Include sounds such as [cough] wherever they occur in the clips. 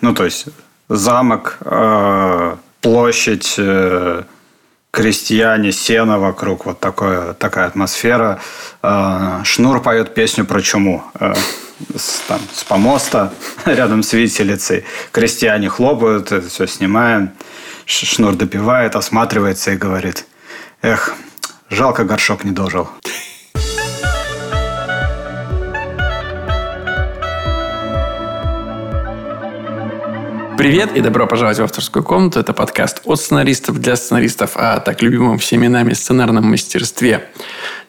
Ну, то есть замок, э, площадь, э, крестьяне, сено вокруг, вот такое, такая атмосфера. Э, Шнур поет песню про чуму. С, там, с помоста [laughs] рядом с виселицей. Крестьяне хлопают, это все снимаем. Шнур допивает, осматривается и говорит, эх, жалко горшок не дожил. Привет и добро пожаловать в авторскую комнату. Это подкаст от сценаристов для сценаристов о так любимом всеми нами сценарном мастерстве.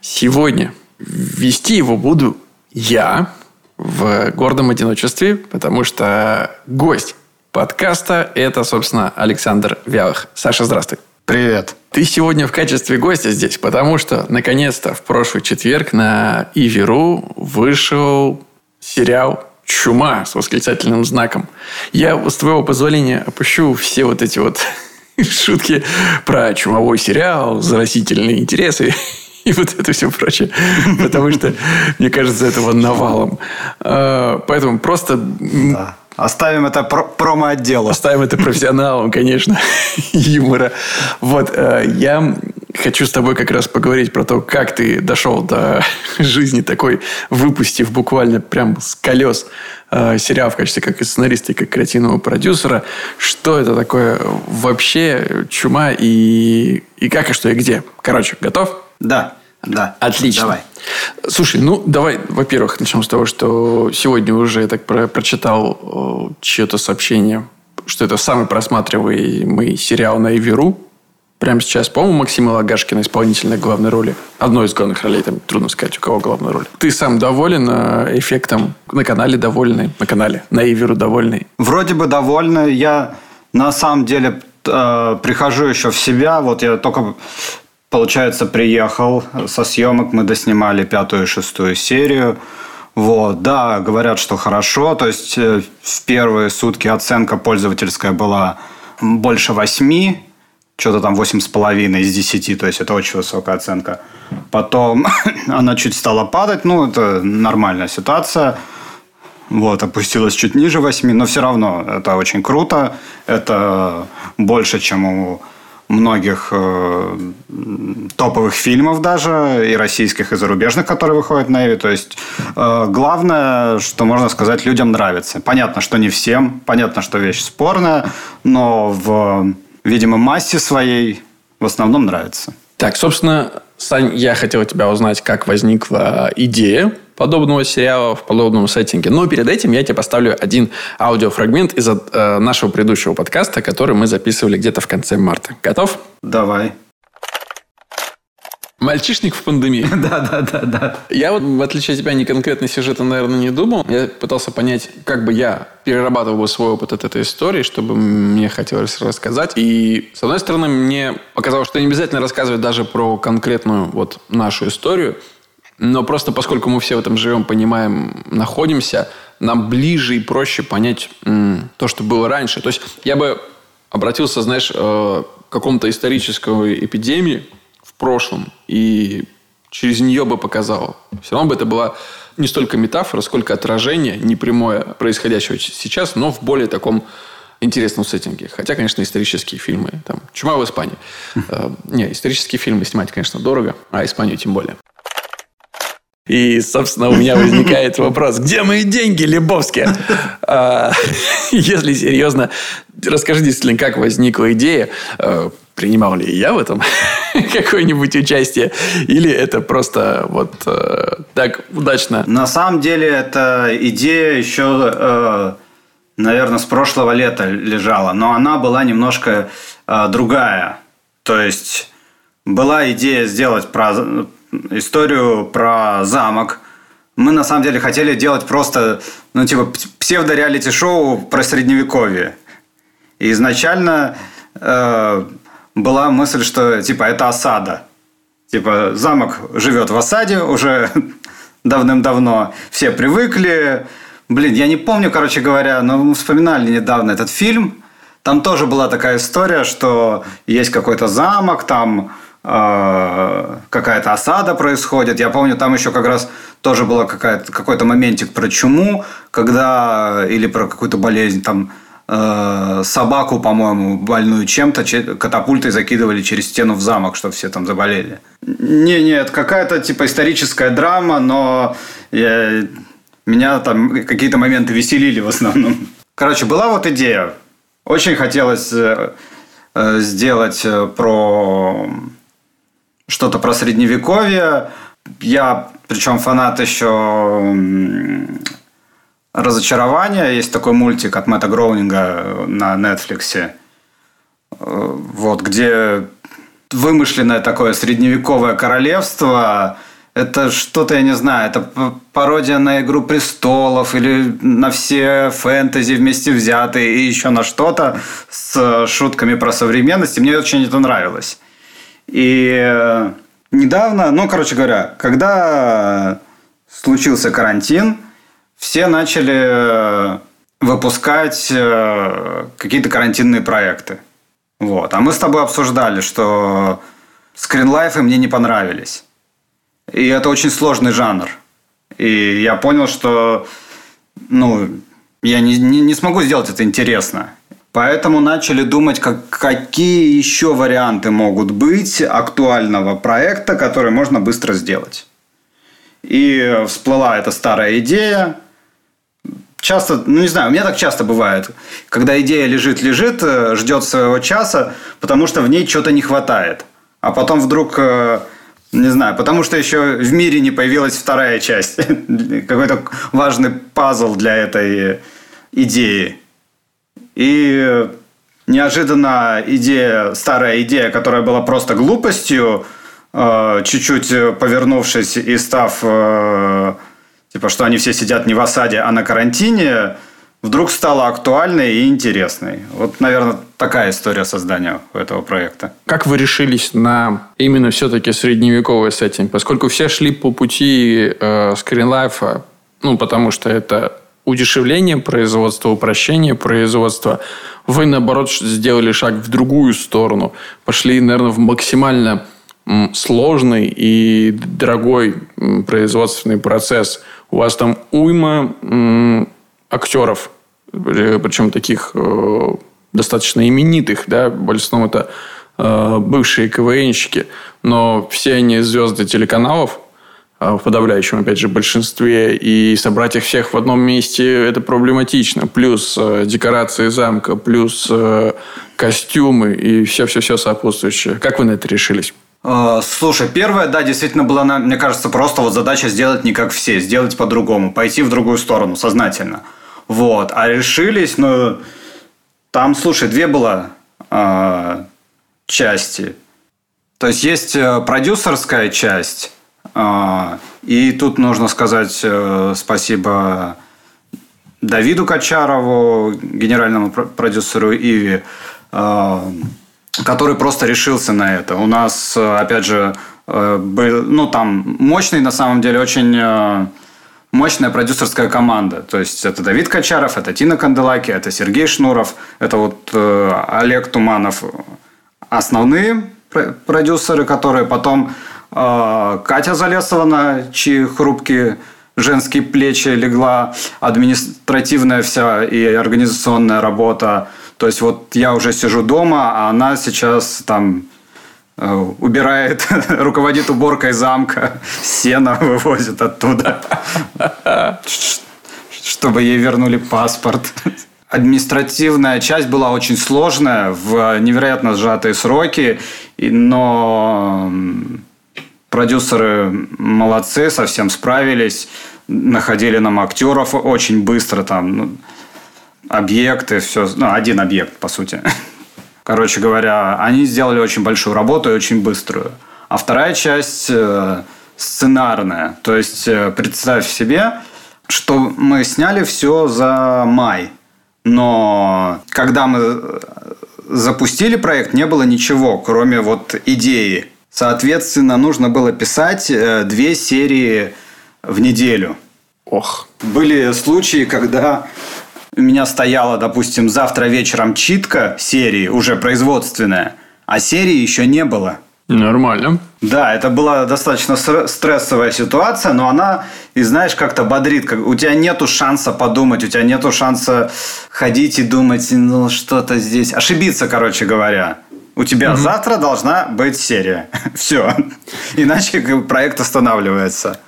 Сегодня вести его буду я в гордом одиночестве, потому что гость подкаста – это, собственно, Александр Вялых. Саша, здравствуй. Привет. Ты сегодня в качестве гостя здесь, потому что, наконец-то, в прошлый четверг на Иви.ру вышел сериал чума с восклицательным знаком. Я, с твоего позволения, опущу все вот эти вот [laughs] шутки про чумовой сериал, заразительные интересы [laughs] и вот это все прочее. [laughs] Потому что, мне кажется, этого навалом. А, поэтому просто... Да. Оставим это про промо-отделу. Оставим это профессионалам, конечно, юмора. Вот, э, я хочу с тобой как раз поговорить про то, как ты дошел до [laughs] жизни такой, выпустив буквально прям с колес э, сериал в качестве как и сценариста, и как креативного продюсера. Что это такое вообще чума и, и как, и что, и где? Короче, готов? Да. Да. Отлично. Давай. Слушай, ну давай, во-первых, начнем с того, что сегодня уже я так про прочитал чье-то сообщение, что это самый просматриваемый сериал на Эверу. Прямо сейчас, по-моему, Максима Лагашкина, исполнительная главной роли. Одной из главных ролей, там трудно сказать, у кого главная роль. Ты сам доволен э, эффектом? На канале довольный? На канале? На Иверу довольный? Вроде бы довольный. Я на самом деле э, прихожу еще в себя. Вот я только Получается, приехал со съемок, мы доснимали пятую и шестую серию. Вот, да, говорят, что хорошо. То есть э, в первые сутки оценка пользовательская была больше восьми, что-то там восемь с половиной из десяти, то есть это очень высокая оценка. Потом [coughs] она чуть стала падать, ну, это нормальная ситуация. Вот, опустилась чуть ниже восьми, но все равно это очень круто. Это больше, чем у многих э, топовых фильмов даже, и российских, и зарубежных, которые выходят на Эви. То есть э, главное, что можно сказать, людям нравится. Понятно, что не всем, понятно, что вещь спорная, но в, видимо, массе своей в основном нравится. Так, собственно, Сань, я хотел тебя узнать, как возникла идея подобного сериала в подобном сеттинге. Но перед этим я тебе поставлю один аудиофрагмент из э, нашего предыдущего подкаста, который мы записывали где-то в конце марта. Готов? Давай. Мальчишник в пандемии. [laughs] Да, да, да, да. Я вот, в отличие от тебя, не конкретно сюжета, наверное, не думал. Я пытался понять, как бы я перерабатывал бы свой опыт от этой истории, чтобы мне хотелось рассказать. И, с одной стороны, мне показалось, что не обязательно рассказывать даже про конкретную вот нашу историю, но просто поскольку мы все в этом живем, понимаем, находимся, нам ближе и проще понять м, то, что было раньше. То есть я бы обратился, знаешь, э, к какому-то исторической эпидемии в прошлом и через нее бы показал. Все равно бы это была не столько метафора, сколько отражение непрямое происходящего сейчас, но в более таком интересном сеттинге. Хотя, конечно, исторические фильмы. Там, «Чума в Испании». [laughs] Э, не, исторические фильмы снимать, конечно, дорого, а Испанию тем более. И, собственно, у меня возникает вопрос, где мои деньги, Лебовские? А, если серьезно, расскажи действительно, как возникла идея, а, принимал ли я в этом [laughs] какое-нибудь участие, или это просто вот а, так удачно? На самом деле, эта идея еще, наверное, с прошлого лета лежала, но она была немножко другая. То есть, была идея сделать историю про замок. Мы на самом деле хотели делать просто, ну, типа, псевдо-реалити-шоу про средневековье. И изначально э, была мысль, что, типа, это осада. Типа, замок живет в осаде уже [laughs] давным-давно. Все привыкли. Блин, я не помню, короче говоря, но мы вспоминали недавно этот фильм. Там тоже была такая история, что есть какой-то замок, там какая-то осада происходит. Я помню, там еще как раз тоже был какой-то моментик про чуму, когда или про какую-то болезнь там э, собаку, по-моему, больную чем-то, катапультой закидывали через стену в замок, чтобы все там заболели. Не, нет, какая-то типа историческая драма, но я, меня там какие-то моменты веселили в основном. Короче, была вот идея. Очень хотелось э, э, сделать э, про что-то про средневековье. Я, причем фанат еще разочарования. Есть такой мультик от Мэтта Гроунинга на Netflix. Вот, где вымышленное такое средневековое королевство. Это что-то, я не знаю, это пародия на «Игру престолов» или на все фэнтези вместе взятые и еще на что-то с шутками про современность. И мне очень это нравилось. И э, недавно, ну, короче говоря, когда случился карантин, все начали э, выпускать э, какие-то карантинные проекты. Вот. А мы с тобой обсуждали, что скринлайфы мне не понравились. И это очень сложный жанр. И я понял, что ну, я не, не, не смогу сделать это интересно. Поэтому начали думать, как, какие еще варианты могут быть актуального проекта, который можно быстро сделать. И всплыла эта старая идея. Часто, ну не знаю, у меня так часто бывает, когда идея лежит-лежит, э, ждет своего часа, потому что в ней чего-то не хватает. А потом вдруг, э, не знаю, потому что еще в мире не появилась вторая часть. [laughs] Какой-то важный пазл для этой идеи. И неожиданно идея, старая идея, которая была просто глупостью, э, чуть-чуть повернувшись и став, э, типа, что они все сидят не в осаде, а на карантине, вдруг стала актуальной и интересной. Вот, наверное, такая история создания этого проекта. Как вы решились на именно все-таки средневековый сеттинг? Поскольку все шли по пути э, скринлайфа, ну, потому что это удешевление производства, упрощение производства, вы, наоборот, сделали шаг в другую сторону. Пошли, наверное, в максимально сложный и дорогой производственный процесс. У вас там уйма актеров, причем таких э, достаточно именитых, да, в большинством это э, бывшие КВНщики, но все они звезды телеканалов, в подавляющем, опять же, большинстве, и собрать их всех в одном месте это проблематично. Плюс э, декорации замка, плюс э, костюмы и все-все-все сопутствующее. Как вы на это решились? А, слушай, первая, да, действительно была, мне кажется, просто вот задача сделать не как все, сделать по-другому, пойти в другую сторону сознательно. Вот. А решились, ну, там, слушай, две было э, части. То есть есть э, продюсерская часть, а, и тут нужно сказать э, спасибо Давиду Качарову, генеральному продюсеру Иви, а, который просто решился на это. У нас, опять же, э, был, ну, там мощный, на самом деле, очень э, мощная продюсерская команда. То есть, это Давид Качаров, это Тина Канделаки, это Сергей Шнуров, это вот Олег Туманов. Основные продюсеры, которые потом а, Катя Залесова, на чьи хрупкие женские плечи легла административная вся и организационная работа. То есть вот я уже сижу дома, а она сейчас там э, убирает, [laughs] руководит уборкой замка, сено вывозит оттуда, [laughs] чтобы ей вернули паспорт. Административная часть была очень сложная, в невероятно сжатые сроки, но Продюсеры молодцы, совсем справились. Находили нам актеров очень быстро. Там ну, объекты, все. Ну, один объект, по сути. [laughs] Короче говоря, они сделали очень большую работу и очень быструю. А вторая часть э, сценарная. То есть, э, представь себе, что мы сняли все за май. Но когда мы э, запустили проект, не было ничего, кроме вот идеи. Соответственно, нужно было писать э, две серии в неделю. Ох. Были случаи, когда у меня стояла, допустим, завтра вечером читка серии, уже производственная, а серии еще не было. Нормально. Да, это была достаточно стрессовая ситуация, но она, и знаешь, как-то бодрит. Как, у тебя нету шанса подумать, у тебя нету шанса ходить и думать, ну что-то здесь. Ошибиться, короче говоря. У тебя mm-hmm. завтра должна быть серия. [laughs] Все. Иначе проект останавливается.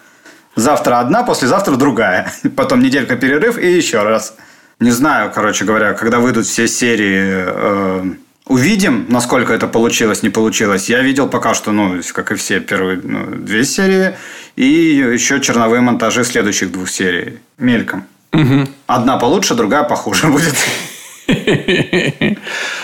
Завтра одна, послезавтра другая. [laughs] Потом неделька перерыв и еще раз. Не знаю, короче говоря, когда выйдут все серии э, Увидим, насколько это получилось, не получилось. Я видел пока что, ну, как и все, первые ну, две серии. И еще черновые монтажи следующих двух серий. Мельком. Угу. Одна получше, другая похуже будет. [laughs]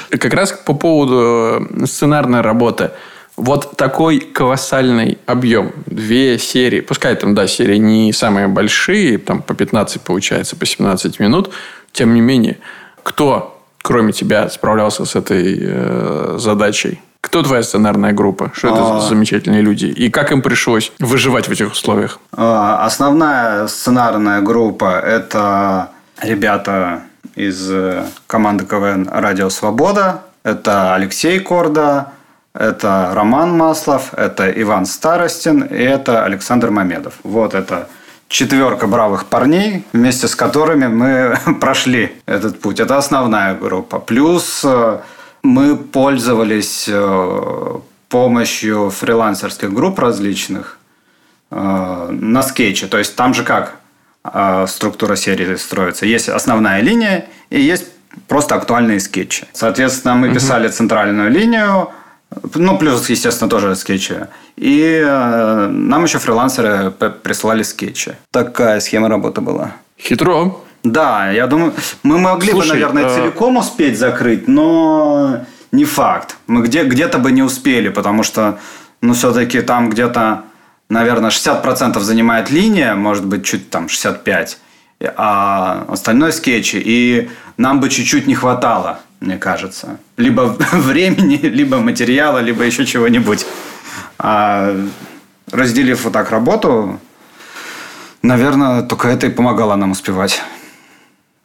Как раз по поводу э, сценарной работы. Вот такой колоссальный объем. Две серии. Пускай там, да, серии не самые большие, там по 15 получается, по 17 минут. Тем не менее, кто кроме тебя, справлялся с этой э, задачей? Кто твоя сценарная группа? Что это за а. замечательные люди? И как им пришлось выживать в этих условиях? А, основная сценарная группа – это ребята из э, команды КВН «Радио Свобода». Это Алексей Корда, это Роман Маслов, это Иван Старостин и это Александр Мамедов. Вот это четверка бравых парней, вместе с которыми мы [laughs] прошли этот путь. Это основная группа. Плюс э, мы пользовались э, помощью фрилансерских групп различных на скетче. То есть там же как структура серии строится. Есть основная линия и есть просто актуальные скетчи. Соответственно, мы писали центральную линию, ну, плюс, естественно, тоже скетчи. И э, нам еще фрилансеры присылали скетчи. Такая схема работы была. Хитро. Да, я думаю, мы могли Слушай, бы, наверное, а... целиком успеть закрыть, но не факт. Мы где- где-то бы не успели, потому что, ну, все-таки там где-то, наверное, 60% занимает линия, может быть, чуть там 65%, а остальное скетчи. И нам бы чуть-чуть не хватало мне кажется. Либо [laughs] времени, либо материала, либо еще чего-нибудь. А разделив вот так работу, наверное, только это и помогало нам успевать.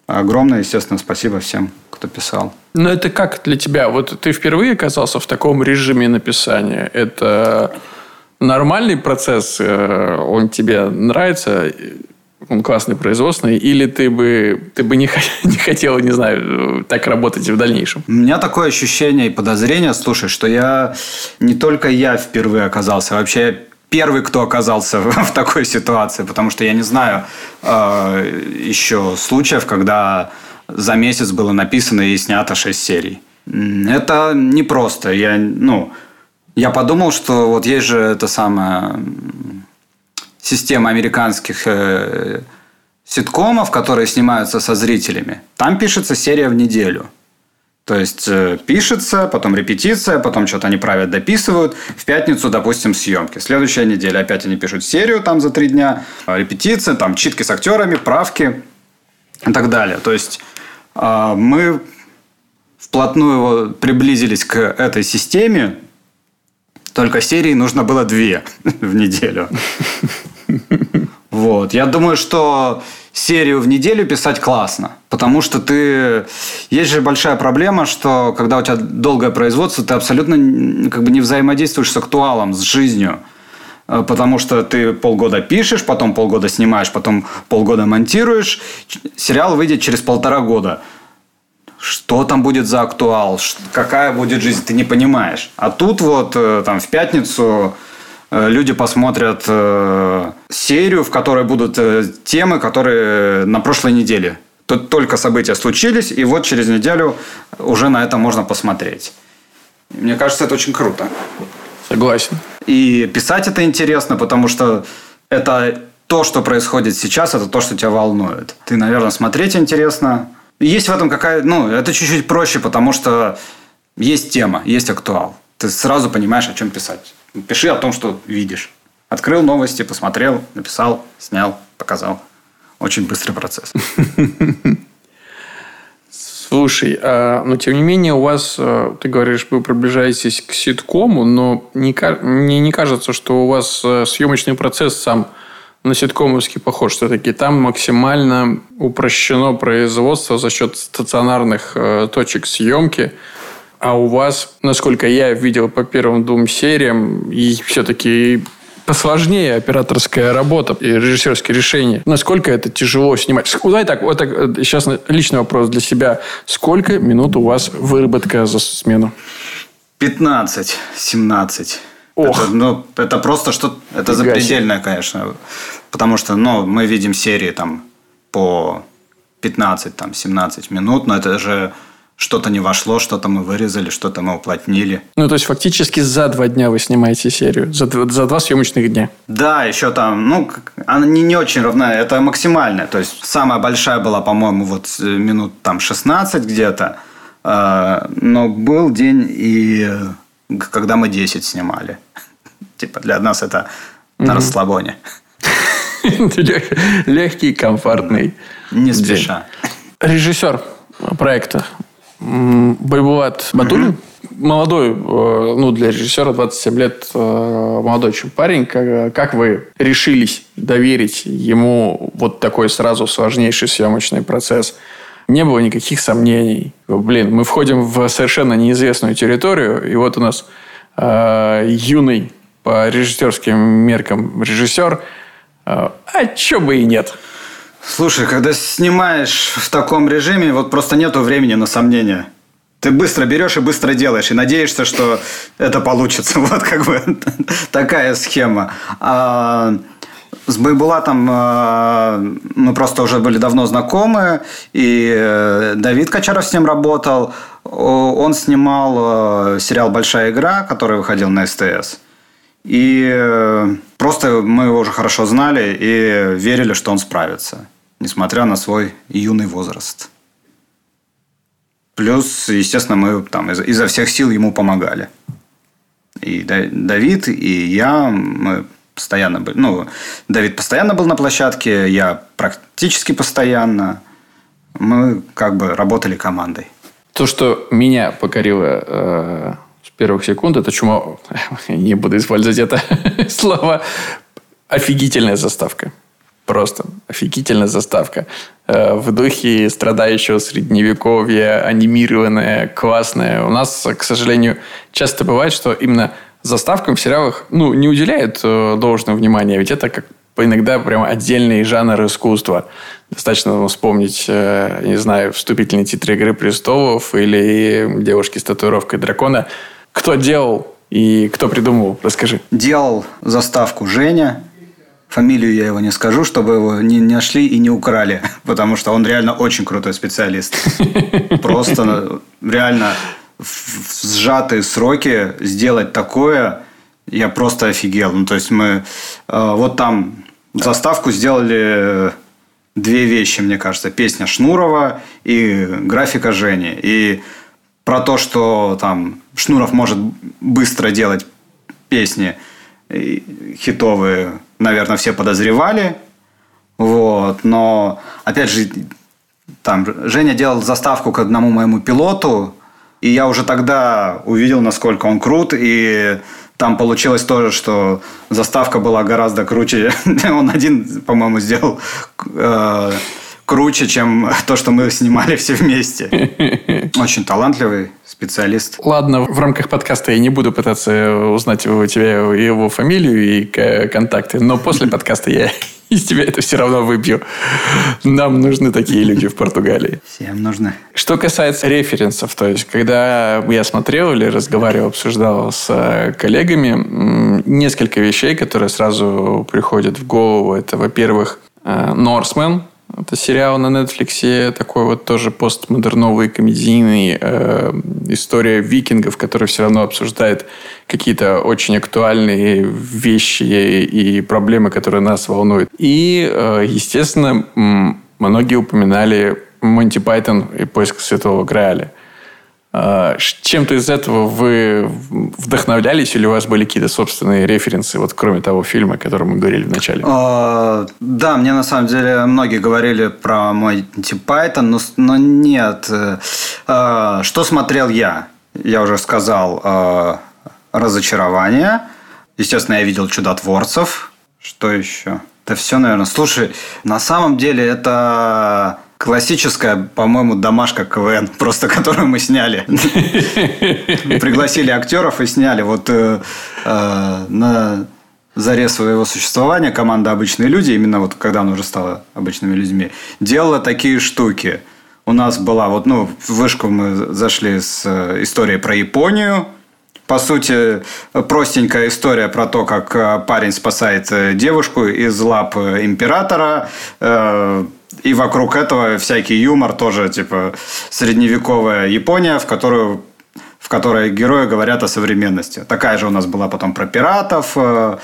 Огромное, естественно, спасибо всем, кто писал. Но это как для тебя? Вот ты впервые оказался в таком режиме написания. Это нормальный процесс? Э, он тебе нравится? он классный производственный, или ты бы, ты бы не, [laughs] не хотел, не знаю, так работать в дальнейшем? У меня такое ощущение и подозрение, слушай, что я не только я впервые оказался, вообще первый, кто оказался [laughs] в такой ситуации, потому что я не знаю э, еще случаев, когда за месяц было написано и снято 6 серий. Это непросто. Я, ну, я подумал, что вот есть же это самое система американских э, ситкомов, которые снимаются со зрителями, там пишется серия в неделю. То есть э, пишется, потом репетиция, потом что-то они правят, дописывают. В пятницу, допустим, съемки. Следующая неделя опять они пишут серию там за три дня, репетиция, там читки с актерами, правки и так далее. То есть э, мы вплотную приблизились к этой системе, только серий нужно было две [laughs] в неделю. Вот. Я думаю, что серию в неделю писать классно. Потому что ты... Есть же большая проблема, что когда у тебя долгое производство, ты абсолютно как бы не взаимодействуешь с актуалом, с жизнью. Э, потому что ты полгода пишешь, потом полгода снимаешь, потом полгода монтируешь. Сериал выйдет через полтора года. Что там будет за актуал? Какая будет жизнь? Ты не понимаешь. А тут вот э, там в пятницу Э, люди посмотрят э, серию, в которой будут темы, которые на прошлой неделе. Тут только события случились, и вот через неделю уже на это можно посмотреть. Мне кажется, это очень круто. Согласен. И писать это интересно, потому что это то, что происходит сейчас, это то, что тебя волнует. Ты, наверное, смотреть интересно. Есть в этом какая... Ну, это чуть-чуть проще, потому что есть тема, есть актуал. Ты сразу понимаешь, о чем писать. Пиши о том, что видишь. Открыл новости, посмотрел, написал, снял, показал. Очень быстрый процесс. Слушай, а, но тем не менее у вас, а, ты говоришь, вы приближаетесь к ситкому, но не, мне не кажется, что у вас а, съемочный процесс сам на ситкомовский похож. Все-таки там максимально упрощено производство за счет стационарных точек съемки. А у вас, насколько я видел по первым двум сериям, и все-таки посложнее операторская работа и режиссерские решения. Насколько это тяжело снимать? Давай так, вот так, сейчас личный вопрос для себя. Сколько минут у вас выработка за смену? 15-17. Ох. Это, ну, это просто что... Это Фига себе. запредельное, конечно. Потому что, ну, мы видим серии там по 15-17 минут, но это же что-то не вошло, что-то мы вырезали, что-то мы уплотнили. Ну, то есть, фактически за два дня вы снимаете серию. За, за два съемочных дня. Да, еще там, ну, она не, не очень равна, это максимальная. То есть, самая большая была, по-моему, вот э, минут там 16 где-то. Э, Но был день, и э, когда мы 10 снимали. [laughs] Типа для нас это на расслабоне. Лег- Легкий, комфортный. Не спеша. Режиссер проекта Байбулат Батулин. Молодой, э, ну, для режиссера 27 лет, э, молодой очень парень. Как, как вы решились доверить ему вот такой сразу сложнейший съемочный процесс? Не было никаких сомнений. Блин, мы входим в совершенно неизвестную территорию, и вот у нас э, юный по режиссерским меркам режиссер. Э, а чё бы и нет? Слушай, когда снимаешь в таком режиме, вот просто нету времени на сомнения. Ты быстро берешь и быстро делаешь, и надеешься, что это получится. [laughs] Вот как бы такая схема. А с Байбулатом а, мы просто уже были давно знакомы, и э, Давид Качаров с ним работал. Он снимал э, сериал «Большая игра», который выходил на СТС. И э, просто мы его уже хорошо знали и верили, что он справится, несмотря на свой юный возраст. Плюс, естественно, мы там изо, изо всех сил ему помогали. И Да- Давид, и я, мы постоянно были. Ну, Давид постоянно был на площадке, я практически постоянно. Мы как бы работали командой. То, что меня покорило э, первых секунд, это чума... [laughs] Не буду использовать это [laughs] слово. Офигительная заставка. Просто офигительная заставка. Э, в духе страдающего средневековья, анимированная, классная. У нас, к сожалению, часто бывает, что именно заставкам в сериалах ну, не уделяют э, должного внимания. Ведь это как иногда прям отдельный жанр искусства. Достаточно ну, вспомнить, э, не знаю, вступительные титры «Игры престолов» или «Девушки с татуировкой дракона». Кто делал и кто придумал? Расскажи. Делал заставку Женя. Фамилию я его не скажу, чтобы его не нашли и не украли. [laughs] Потому что он реально очень крутой специалист. [laughs] Просто ну, реально в в сжатые сроки сделать такое, я просто офигел. Ну, то есть мы э, вот там заставку сделали две вещи, мне кажется. Песня Шнурова и графика Жени. И про то, что там Шнуров может быстро делать песни и хитовые, наверное, все подозревали. Вот. Но, опять же, там Женя делал заставку к одному моему пилоту, и я уже тогда увидел, насколько он крут, и там получилось тоже, что заставка была гораздо круче. [laughs] Он один, по-моему, сделал э, круче, чем [laughs] то, что мы снимали все вместе. [laughs] Очень талантливый специалист. Ладно, в рамках подкаста я не буду пытаться узнать у тебя его фамилию и контакты, но после [laughs] подкаста я из тебя это все равно выбью. Нам нужны такие люди в Португалии. Всем нужно. Что касается референсов, то есть, когда я смотрел или разговаривал, обсуждал с э, коллегами, несколько вещей, которые сразу приходят в голову. Это, во-первых, Норсмен. Это сериал на Netflix, такой вот тоже постмодерновый, комедийный. э, история викингов, который все равно обсуждает какие-то очень актуальные вещи и проблемы, которые нас волнуют. И, э, естественно, многие упоминали Монти Пайтон и поиск Святого Грааля. А, Чем-то из этого вы вдохновлялись или у вас были какие-то собственные референсы, вот кроме того фильма, о котором мы говорили в начале? А, Да, мне на самом деле многие говорили про Монти Пайтон, но, с- но нет. Э, а, Что смотрел я? Я уже сказал а, «Разочарование». Естественно, я видел «Чудотворцев». Что еще? Это все, наверное. Слушай, на самом деле это классическая, по-моему, домашка КВН, просто которую мы сняли. [laughs] Пригласили актеров и сняли. Вот э, э, на заре своего существования команда «Обычные люди», именно вот когда она уже стала обычными людьми, делала такие штуки. У нас была вот, ну, в вышку мы зашли с э, историей про Японию, по сути, простенькая история про то, как парень спасает девушку из лап императора. И вокруг этого всякий юмор тоже, типа, средневековая Япония, в которую в которой герои говорят о современности. Такая же у нас была потом про пиратов, э,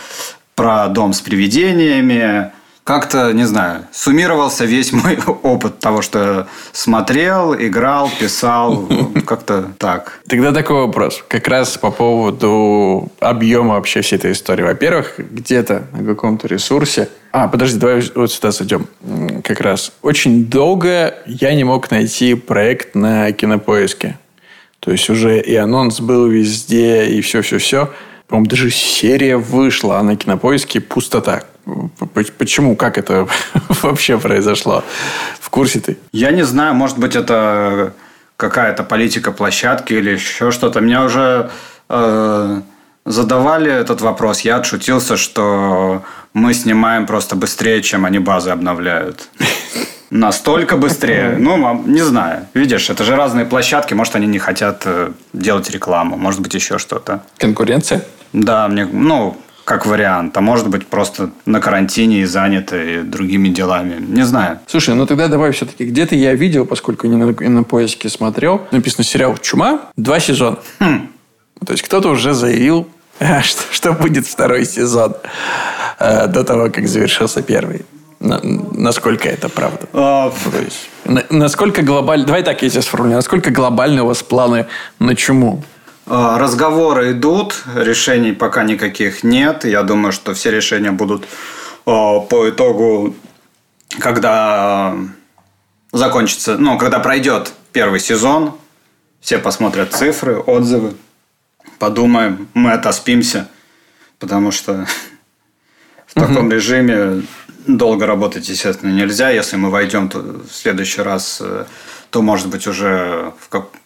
про дом с привидениями. Как-то, не знаю, суммировался весь мой [laughs] опыт того, что смотрел, играл, писал. [laughs] Как-то так. Тогда такой вопрос. Как раз по поводу объема вообще всей этой истории. Во-первых, где-то на каком-то ресурсе а, подожди, давай вот сюда зайдем. Как раз. Очень долго я не мог найти проект на кинопоиске. То есть уже и анонс был везде, и все-все-все. По-моему, даже серия вышла, а на кинопоиске пустота. Почему? Как это [laughs] вообще произошло? В курсе ты? Я не знаю. Может быть, это какая-то политика площадки или еще что-то. Меня уже э, задавали этот вопрос. Я отшутился, что мы снимаем просто быстрее, чем они базы обновляют. [laughs] Настолько быстрее. Ну, не знаю. Видишь, это же разные площадки. Может, они не хотят э, делать рекламу. Может быть, еще что-то. Конкуренция? Да, мне, ну, как вариант. А может быть, просто на карантине и заняты другими делами. Не знаю. Слушай, ну тогда давай все-таки. Где-то я видел, поскольку не на, на поиске смотрел, написано сериал «Чума». Два сезона. Хм. То есть, кто-то уже заявил, [laughs] что, что будет второй сезон э, до того, как завершился первый. На, насколько это правда? А, То есть, на, насколько глобально... Давай так я тебя сформулирую. Насколько глобальны у вас планы на чуму? А, разговоры идут, решений пока никаких нет. Я думаю, что все решения будут а, по итогу, когда закончится, ну, когда пройдет первый сезон, все посмотрят цифры, отзывы, подумаем, мы отоспимся, потому что [laughs] в таком режиме долго работать, естественно, нельзя. Если мы войдем то в следующий раз, э, то, может быть, уже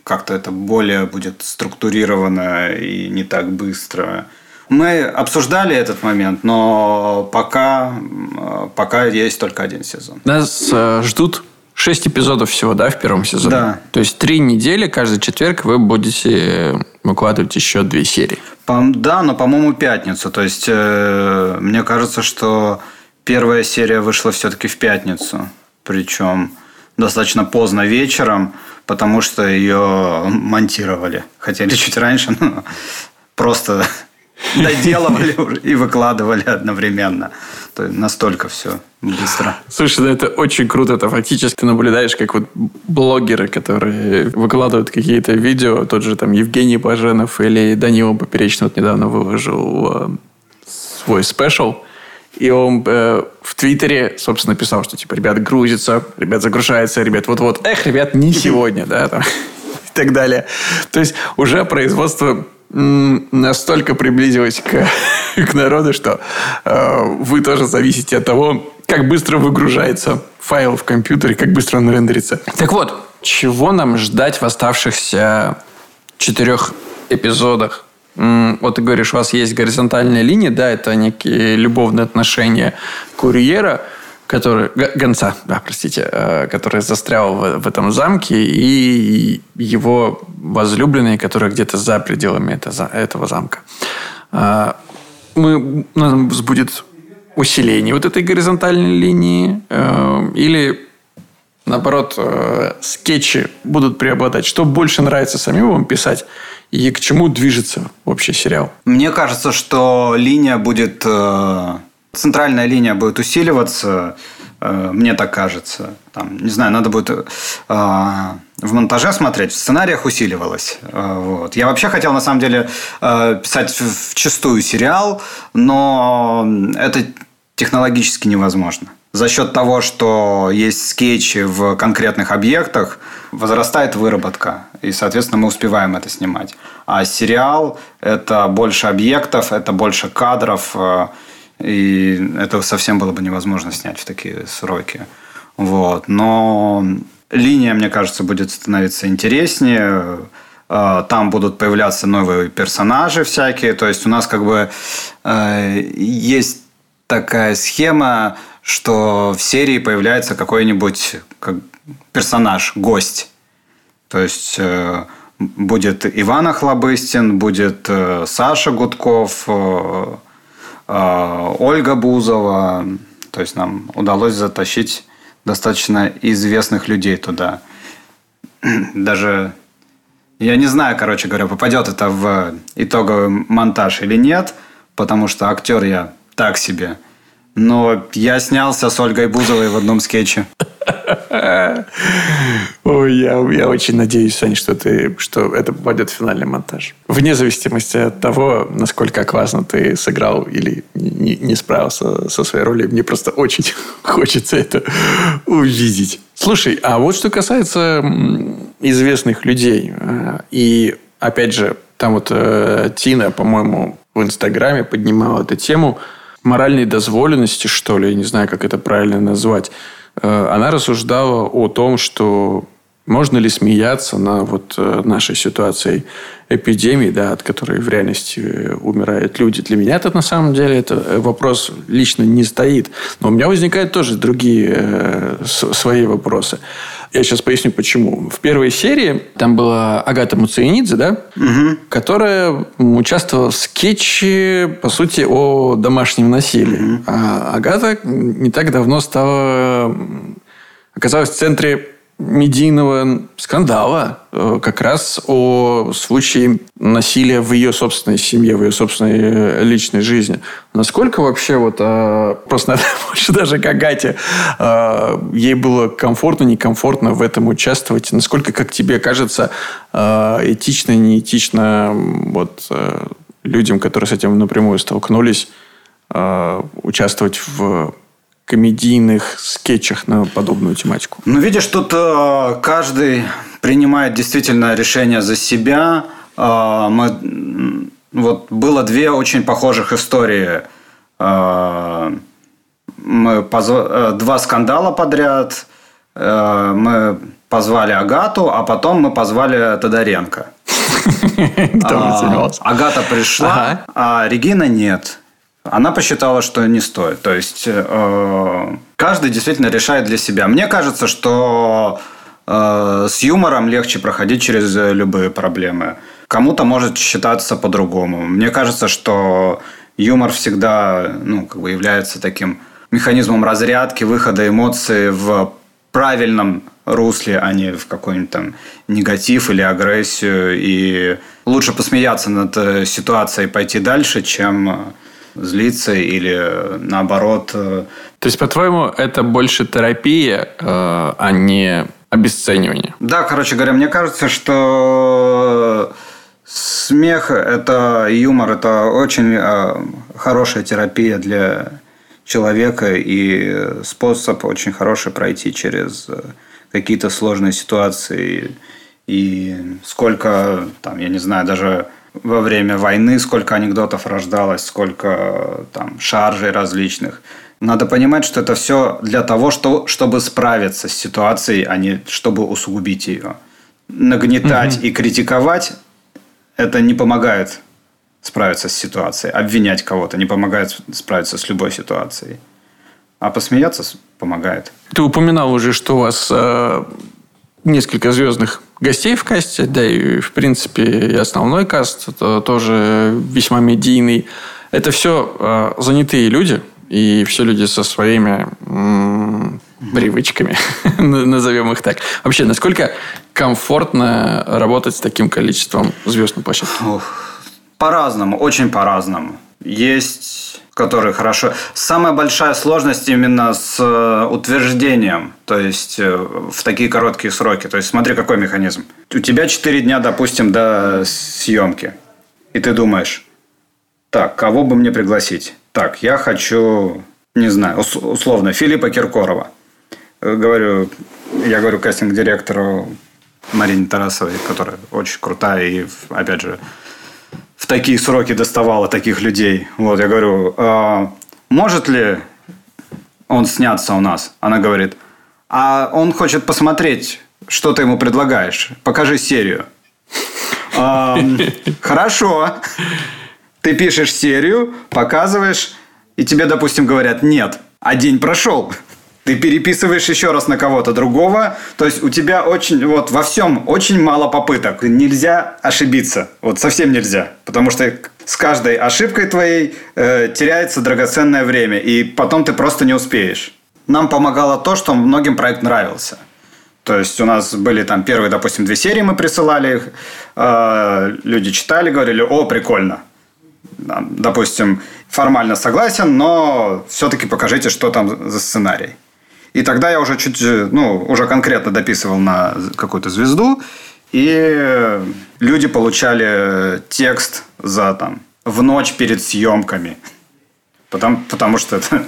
как-то это более будет структурировано и не так быстро. Мы обсуждали этот момент, но пока, пока есть только один сезон. Нас э, ждут шесть эпизодов всего, да, в первом сезоне? Да. То есть три недели, каждый четверг вы будете выкладывать еще две серии. Да, но, по-моему, пятницу. То есть, э, мне кажется, что Первая серия вышла все-таки в пятницу, причем достаточно поздно вечером, потому что ее монтировали. Хотели чуть раньше, но просто [laughs] доделывали и выкладывали одновременно. То есть настолько все быстро. Слушай, ну это очень круто. Это фактически наблюдаешь, как вот блогеры, которые выкладывают какие-то видео, тот же там Евгений Баженов или Данила Поперечный вот недавно выложил э, свой спешл, и он э, в Твиттере, собственно, писал, что, типа, ребят грузится, ребят загружается, ребят вот-вот. Эх, ребят, не сегодня, да, там, [laughs] и так далее. То есть уже производство настолько приблизилось к, [laughs] к народу, что э, вы тоже зависите от того, как быстро выгружается файл в компьютере, как быстро он рендерится. Так вот, чего нам ждать в оставшихся четырех эпизодах вот ты говоришь, у вас есть горизонтальная линия, да, это некие любовные отношения курьера, который, гонца, да, простите, э, который застрял в, в этом замке, и его возлюбленные, которые где-то за пределами это, этого замка. А, мы, у нас будет усиление вот этой горизонтальной линии, э, или наоборот, э, скетчи будут преобладать. Что больше нравится самим вам писать? И к чему движется вообще сериал? Мне кажется, что линия будет... Э, центральная линия будет усиливаться. Э, мне так кажется. Там, не знаю, надо будет э, в монтаже смотреть. В сценариях усиливалось. Вот. Я вообще хотел, на самом деле, писать в чистую сериал, но это технологически невозможно за счет того, что есть скетчи в конкретных объектах, возрастает выработка. И, соответственно, мы успеваем это снимать. А сериал – это больше объектов, это больше кадров. Э, и это совсем было бы невозможно снять в такие сроки. Вот. Но линия, мне кажется, будет становиться интереснее. Э, там будут появляться новые персонажи всякие. То есть у нас как бы э, есть такая схема, что в серии появляется какой-нибудь как, персонаж, гость. То есть э, будет Иван Охлобыстин, будет э, Саша Гудков, э, э, Ольга Бузова. То есть нам удалось затащить достаточно известных людей туда. [clears throat] Даже я не знаю, короче говоря, попадет это в итоговый монтаж или нет, потому что актер я так себе. Но я снялся с Ольгой Бузовой в одном скетче. Ой, я, я очень надеюсь, Сань, что, ты, что это попадет в финальный монтаж. Вне зависимости от того, насколько классно ты сыграл или не, не справился со своей ролью, мне просто очень [laughs] хочется это увидеть. Слушай, а вот что касается известных людей. Э, и, опять же, там вот э, Тина, по-моему, в Инстаграме поднимала эту тему моральной дозволенности, что ли, я не знаю, как это правильно назвать. Э, она рассуждала о том, что можно ли смеяться на вот э, нашей ситуации эпидемии, да, от которой в реальности э, умирают люди? Для меня это на самом деле это вопрос лично не стоит. Но у меня возникают тоже другие э, свои вопросы. Я сейчас поясню, почему. В первой серии там была Агата Муциенидзе, да, угу. которая участвовала в скетче, по сути, о домашнем насилии. Угу. А Агата не так давно стала оказалась в центре медийного скандала э, как раз о случае насилия в ее собственной семье, в ее собственной э, личной жизни. Насколько вообще вот просто больше [laughs] даже к Агате а, ей было комфортно, некомфортно в этом участвовать? Насколько, как тебе кажется, этично, неэтично вот людям, которые с этим напрямую столкнулись, участвовать в комедийных скетчах на подобную тематику? Ну, видишь, тут э, каждый принимает действительно решение за себя. Э, мы, вот было две очень похожих истории. Э, мы позв... Два скандала подряд. Мы позвали Агату, а потом мы позвали Тодоренко. [laughs] А, Агата пришла, а Регина нет. Она посчитала, что не стоит. То есть э, каждый действительно решает для себя. Мне кажется, что э, с юмором легче проходить через любые проблемы. Кому-то может считаться по-другому. Мне кажется, что юмор всегда ну, как бы является таким механизмом разрядки, выхода эмоций в правильном русле, а не в какой-нибудь там негатив или агрессию. И лучше посмеяться над э, ситуацией и пойти дальше, чем злиться или наоборот. Э, То есть, по-твоему, это больше терапия, э, а не обесценивание? Да, короче говоря, мне кажется, что смех это юмор, это очень э, хорошая терапия для человека и способ очень хороший пройти через какие-то сложные ситуации. И сколько, там, я не знаю, даже во время войны, сколько анекдотов рождалось, сколько там шаржей различных. Надо понимать, что это все для того, что, чтобы справиться с ситуацией, а не чтобы усугубить ее. Нагнетать угу. и критиковать это не помогает справиться с ситуацией. Обвинять кого-то не помогает справиться с любой ситуацией. А посмеяться помогает. Ты упоминал уже, что у вас э, несколько звездных гостей в касте, да и, в принципе, и основной каст это тоже весьма медийный. Это все э, занятые люди, и все люди со своими м- привычками, [laughs] назовем их так. Вообще, насколько комфортно работать с таким количеством звезд на площадке? По-разному, очень по-разному. Есть которые хорошо. Самая большая сложность именно с э, утверждением, то есть э, в такие короткие сроки. То есть смотри, какой механизм. У тебя 4 дня, допустим, до съемки. И ты думаешь, так, кого бы мне пригласить? Так, я хочу, не знаю, условно, Филиппа Киркорова. Э, говорю, я говорю кастинг-директору Марине Тарасовой, которая очень крутая и, опять же, такие сроки доставала таких людей. Вот, я говорю, а, может ли он сняться у нас? Она говорит, а он хочет посмотреть, что ты ему предлагаешь. Покажи серию. [laughs] Хорошо. Ты пишешь серию, показываешь, и тебе, допустим, говорят «нет», а день прошел. Ты переписываешь еще раз на кого-то другого. То есть у тебя очень, вот во всем очень мало попыток. Нельзя ошибиться. Вот совсем нельзя. Потому что с каждой ошибкой твоей э, теряется драгоценное время. И потом ты просто не успеешь. Нам помогало то, что многим проект нравился. То есть у нас были там первые, допустим, две серии мы присылали их. Э, люди читали, говорили, о, прикольно. Допустим, формально согласен, но все-таки покажите, что там за сценарий. И тогда я уже чуть, ну, уже конкретно дописывал на какую-то звезду, и люди получали текст за там в ночь перед съемками. Потому, потому что это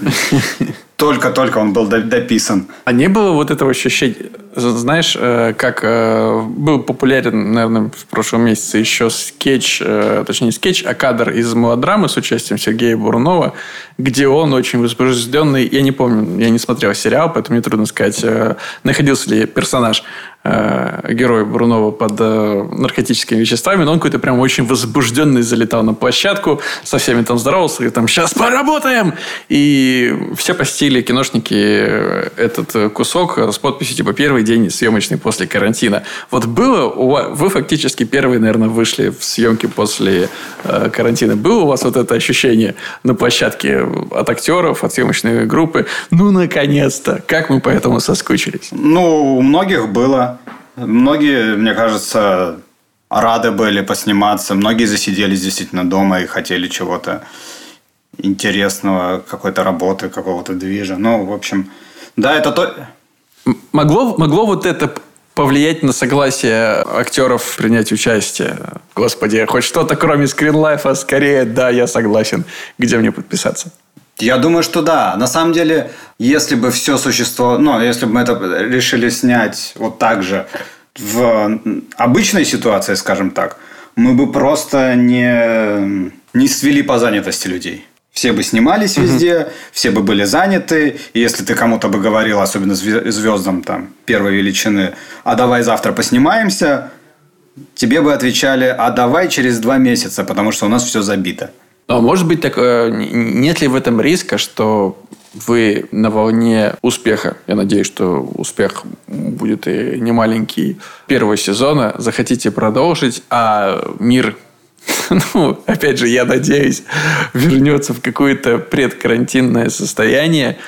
[laughs] только-только он был дописан. А не было вот этого ощущения, знаешь, э, как э, был популярен, наверное, в прошлом месяце еще скетч, э, точнее не скетч, а кадр из мелодрамы с участием Сергея Бурунова, где он очень возбужденный, я не помню, я не смотрел сериал, поэтому мне трудно сказать, находился ли персонаж герой Брунова под наркотическими веществами, но он какой-то прям очень возбужденный залетал на площадку, со всеми там здоровался, и там «сейчас поработаем!» И все постили киношники этот кусок с подписью типа «Первый день съемочный после карантина». Вот было у вас... Вы фактически первые, наверное, вышли в съемки после э, карантина. Было у вас вот это ощущение на площадке от актеров, от съемочной группы? Ну, наконец-то! Как мы поэтому соскучились? Ну, у многих было. Многие, мне кажется, рады были посниматься. Многие засиделись действительно дома и хотели чего-то интересного, какой-то работы, какого-то движа. Ну, в общем, да, это то... Могло, могло вот это повлиять на согласие актеров принять участие? Господи, хоть что-то кроме скринлайфа, скорее, да, я согласен. Где мне подписаться? Я думаю, что да. На самом деле, если бы все существовало, ну, если бы мы это решили снять вот так же в обычной ситуации, скажем так, мы бы просто не, не свели по занятости людей. Все бы снимались везде, угу. все бы были заняты. И если ты кому-то бы говорил, особенно звездам там первой величины, а давай завтра поснимаемся, тебе бы отвечали, а давай через два месяца, потому что у нас все забито. А может быть, так, э, нет ли в этом риска, что вы на волне успеха, я надеюсь, что успех будет и не маленький. Первого сезона, захотите продолжить, а мир [laughs] ну, опять же, я надеюсь, вернется в какое-то предкарантинное состояние,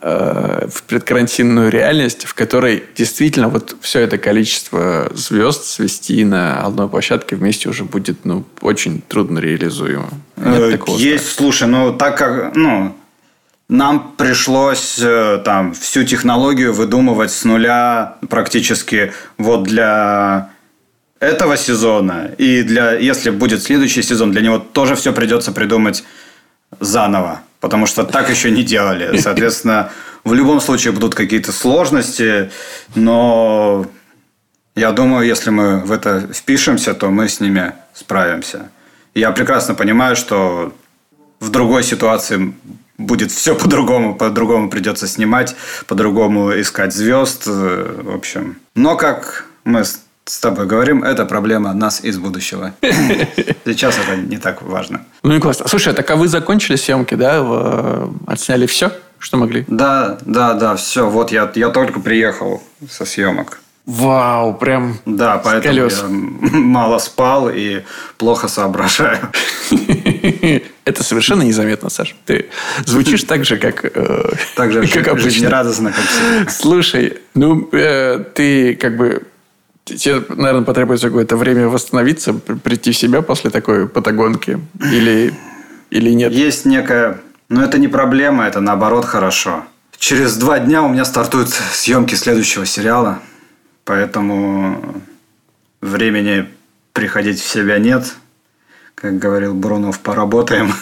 в предкарантинную реальность, в которой действительно вот все это количество звезд свести на одной площадке вместе уже будет ну, очень трудно реализуемо. Нет э, Есть, страха. слушай, ну так как, ну, нам пришлось э, там всю технологию выдумывать с нуля практически вот для этого сезона и для, если будет следующий сезон, для него тоже все придется придумать заново, потому что так еще не делали. [laughs] Соответственно, в любом случае будут какие-то сложности, но я думаю, если мы в это впишемся, то мы с ними справимся. Я прекрасно понимаю, что в другой ситуации будет все по-другому, по-другому придется снимать, по-другому искать звезд, э, в общем. Но как мы с тобой говорим, это проблема нас из будущего. [laughs] Сейчас это не так важно. Ну и классно. Слушай, так а вы закончили съемки, да? Э, отсняли все, что могли? Да, да, да, все. Вот я, я только приехал со съемок. Вау, прям Да, поэтому колес. я [laughs] мало спал и плохо соображаю. [laughs] Это совершенно незаметно, Саш. Ты звучишь так же, как, э, так же, как обычно. Жизнерадостно, как всегда. Слушай, ну, э, ты как бы Тебе, наверное, потребуется какое-то время восстановиться, прийти в себя после такой патагонки? Или, или нет? Есть некая... Но это не проблема, это наоборот хорошо. Через два дня у меня стартуют съемки следующего сериала. Поэтому времени приходить в себя нет. Как говорил Брунов, поработаем.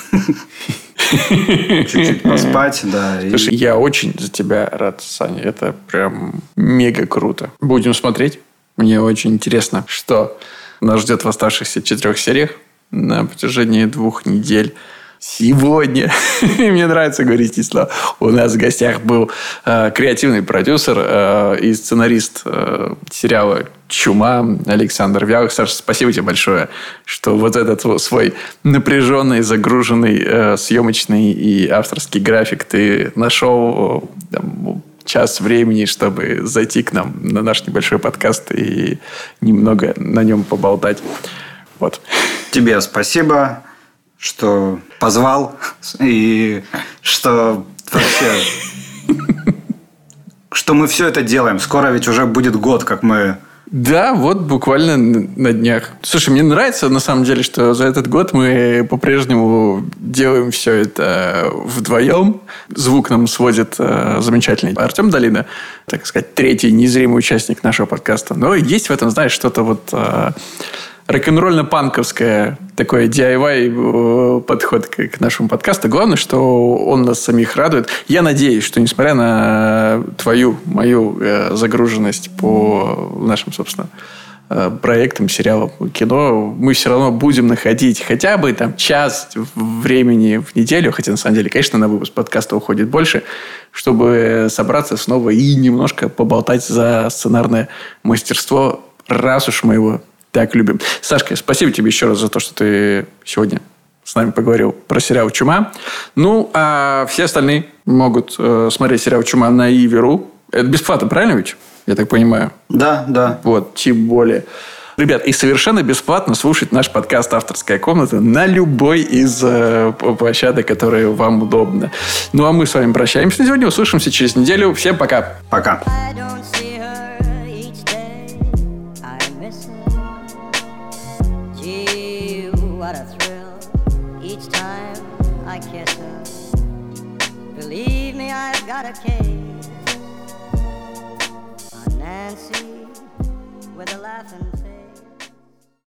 Чуть-чуть поспать, да. Слушай, я очень за тебя рад, Саня. Это прям мега круто. Будем смотреть. Мне очень интересно, что нас ждет в оставшихся четырех сериях на протяжении двух недель. Сегодня, [laughs] мне нравится говорить эти слова, у нас в гостях был э, креативный продюсер э, и сценарист э, сериала «Чума» Александр Вялых. Саша, спасибо тебе большое, что вот этот свой напряженный, загруженный э, съемочный и авторский график ты нашел там, час времени, чтобы зайти к нам на наш небольшой подкаст и немного на нем поболтать. Вот. Тебе спасибо что позвал и что вообще [laughs] что мы все это делаем. Скоро ведь уже будет год, как мы да, вот буквально на днях. Слушай, мне нравится на самом деле, что за этот год мы по-прежнему делаем все это вдвоем. Звук нам сводит э, замечательный Артем Долина, так сказать, третий незримый участник нашего подкаста. Но есть в этом, знаешь, что-то вот... Э, рок-н-ролльно-панковское такой DIY э, подход к нашему подкасту. Главное, что он нас самих радует. Я надеюсь, что несмотря на твою, мою э, загруженность по нашим, собственно, э, проектам, сериалам, кино, мы все равно будем находить хотя бы там час времени в неделю, хотя на самом деле, конечно, на выпуск подкаста уходит больше, чтобы собраться снова и немножко поболтать за сценарное мастерство, раз уж мы его так любим. Сашка, спасибо тебе еще раз за то, что ты сегодня с нами поговорил про сериал «Чума». Ну, а все остальные могут э, смотреть сериал «Чума» на Иверу. Это бесплатно, правильно ведь? Я так понимаю. Да, да. Вот, тем более. Ребят, и совершенно бесплатно слушать наш подкаст «Авторская комната» на любой из э, площадок, которые вам удобно. Ну, а мы с вами прощаемся на сегодня. Услышимся через неделю. Всем пока. Пока. Got a case